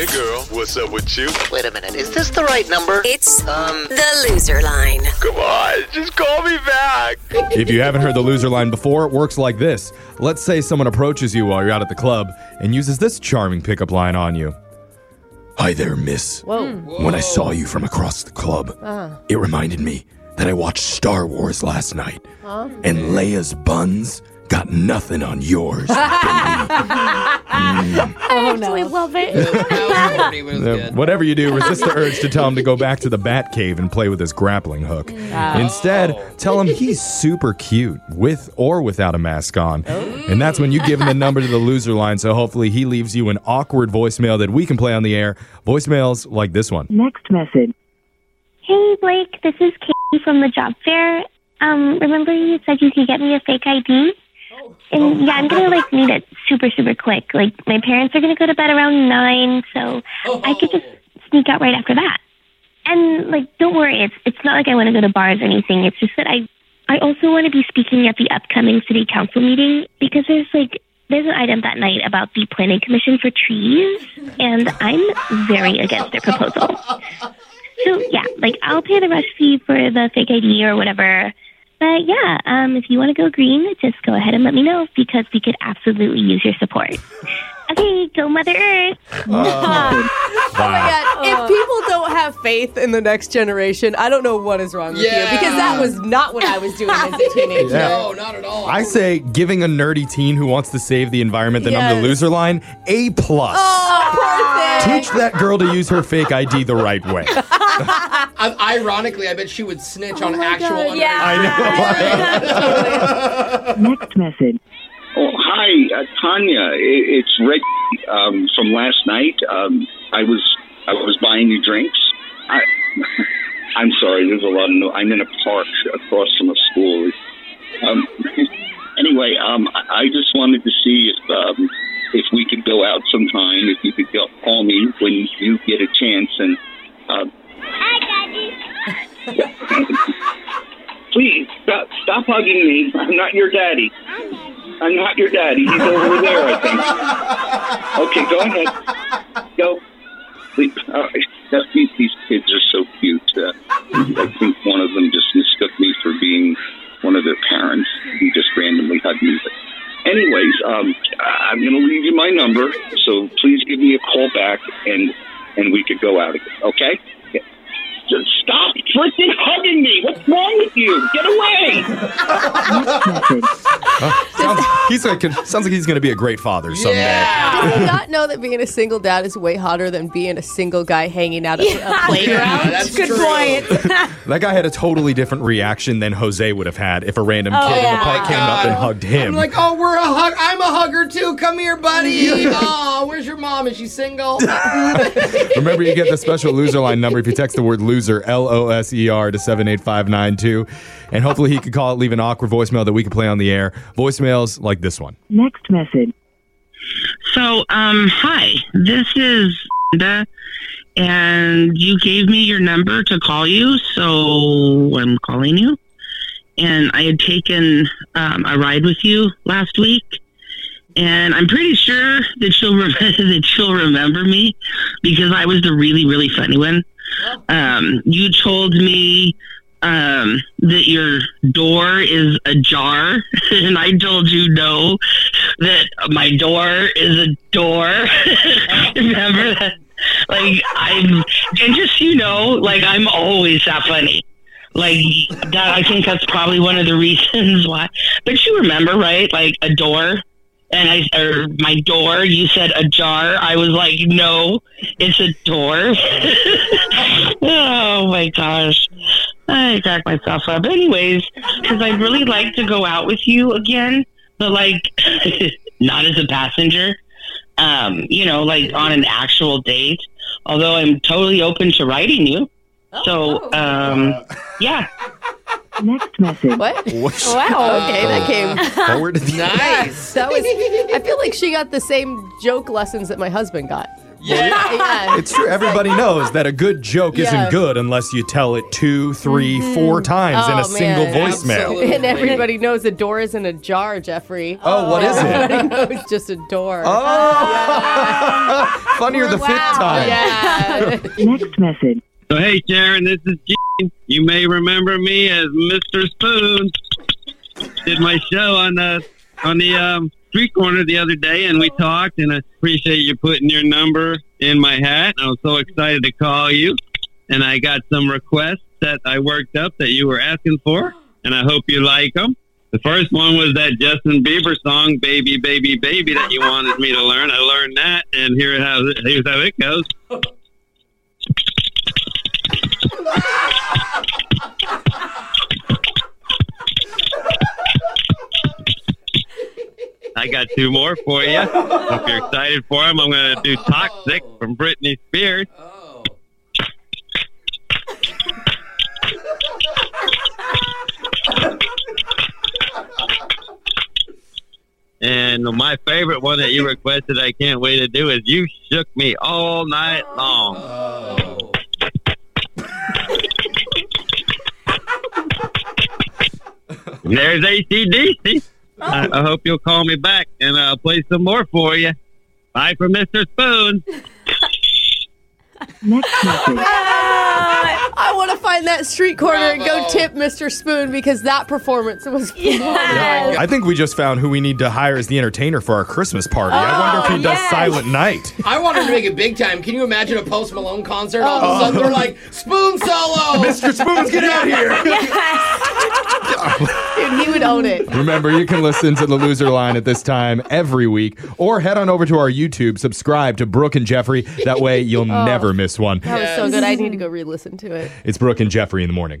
Hey girl, what's up with you? Wait a minute, is this the right number? It's Um, the loser line. Come on, just call me back. If you haven't heard the loser line before, it works like this. Let's say someone approaches you while you're out at the club and uses this charming pickup line on you. Hi there, miss. Whoa. When I saw you from across the club, it reminded me that I watched Star Wars last night. And Leia's buns got nothing on yours. baby. Oh, no. love it. That was corny, but it was good. Whatever you do, resist the urge to tell him to go back to the bat cave and play with his grappling hook. Instead, tell him he's super cute, with or without a mask on. And that's when you give him the number to the loser line, so hopefully he leaves you an awkward voicemail that we can play on the air. Voicemails like this one. Next message. Hey, Blake, this is Katie from the job fair. Um, remember you said you could get me a fake ID? And yeah, I'm gonna like need it super, super quick. Like my parents are gonna go to bed around nine, so I could just sneak out right after that. And like, don't worry, it's it's not like I want to go to bars or anything. It's just that I I also want to be speaking at the upcoming city council meeting because there's like there's an item that night about the planning commission for trees, and I'm very against their proposal. So yeah, like I'll pay the rush fee for the fake ID or whatever. But yeah, um, if you want to go green, just go ahead and let me know because we could absolutely use your support. Okay, go Mother Earth. Oh my God. If people don't have faith in the next generation, I don't know what is wrong with Yeah. you because that was not what I was doing as a teenager. Yeah. No, not at all. I say giving a nerdy teen who wants to save the environment the number the Yes. loser line, A plus. Oh, poor thing. Teach that girl to use her fake ID the right way. I, ironically, I bet she would snitch on actual. God, yeah. I know. Next message. Oh, hi, uh, Tanya. I- It's Rick um, from last night. Um, I was I was buying you drinks. I, I'm sorry. There's a lot of no. I'm in a park across from a school. Um, anyway, um, I I just wanted to see if um, if we could go out sometime. If you could go, call me when you get a chance and. Please stop, stop hugging me. I'm not your daddy. I'm not your daddy. He's over there, I think. Okay, go ahead. Go. Please. Uh, these, kids are so cute. Uh, I think one of them just mistook me for being one of their parents. He just randomly hugged me. But anyways, um, I'm going to leave you my number, so please give me a call back, and and we could go out again. Okay? Just hugging me. What's wrong with you? Get away. Message. sounds, he's like, sounds like he's going to be a great father someday. Yeah. Did you not know that being a single dad is way hotter than being a single guy hanging out at a playground? That's Good true. point. That guy had a totally different reaction than Jose would have had if a random oh, kid in the yeah. park came up and oh. hugged him. I'm like, oh, we're a hug. I'm a hugger too. Come here, buddy. oh, where's your mom? Is she single? Remember, you get the special loser line number if you text the word loser, L O S E R, to 78592. And hopefully he could call it, leave an awkward voicemail that we can play on the air. Voicemails like this one. Next message. So, um, hi, this is Linda, and you gave me your number to call you, so I'm calling you. And I had taken um, a ride with you last week, and I'm pretty sure that she'll re- that she'll remember me because I was the really really funny one. Um, you told me um, that your door is ajar, and I told you no, that my door is a door. Remember that? Like I'm, and just you know, like I'm always that funny. Like that, I think that's probably one of the reasons why. But you remember, right? Like a door, and I or my door. You said ajar. I was like, no, it's a door. oh my gosh. I cracked myself up. Anyways, because I'd really like to go out with you again, but like not as a passenger. Um, you know, like on an actual date. Although I'm totally open to writing you. So, um, yeah. Next message. What? What? Wow. Okay, that came. Forward. nice. That was. I feel like she got the same joke lessons that my husband got. Yeah. It's true. Everybody knows that a good joke Yeah. isn't good unless you tell it two, three, four times in Oh, a single man. voicemail. Absolutely. And everybody knows a door isn't a jar, Jeffrey. Oh, what is it? Everybody knows it's just a door. Oh, funnier the fifth time. Yeah. Next message. So hey Sharon, this is Gene. You may remember me as Mr. Spoon. Did my show on the on the um, street corner the other day, and we oh. talked. And I appreciate you putting your number in my hat. I was so excited to call you, and I got some requests that I worked up that you were asking for, and I hope you like them. The first one was that Justin Bieber song, "Baby, Baby, Baby," that you wanted me to learn. I learned that, and here how here's how it goes. I got two more for you. If you're excited for them, I'm going to do "Toxic" oh. from Britney Spears. Oh. And my favorite one that you requested, I can't wait to do, is "You Shook Me All Night oh. Long." Oh. There's AC/DC. I, I hope you'll call me back, and I'll play some more for you. Bye from Mr. Spoon. Next message. I want to find that street corner and go tip Mr. Spoon because that performance was Yeah, I think we just found who we need to hire as the entertainer for our Christmas party. I wonder if he oh, does yes. Silent Night. I wanted to make it big time. Can you imagine a Post Malone concert? All of a oh. sudden, they're like, spoon solo! Mr. Spoons, get out here! Dude, he would own it. Remember, you can listen to the loser line at this time every week, or head on over to our YouTube, subscribe to Brooke and Jeffrey. That way, you'll oh, never miss one. That was so good. I need to go re-listen to it. It's Brooke and Jeffrey in the morning.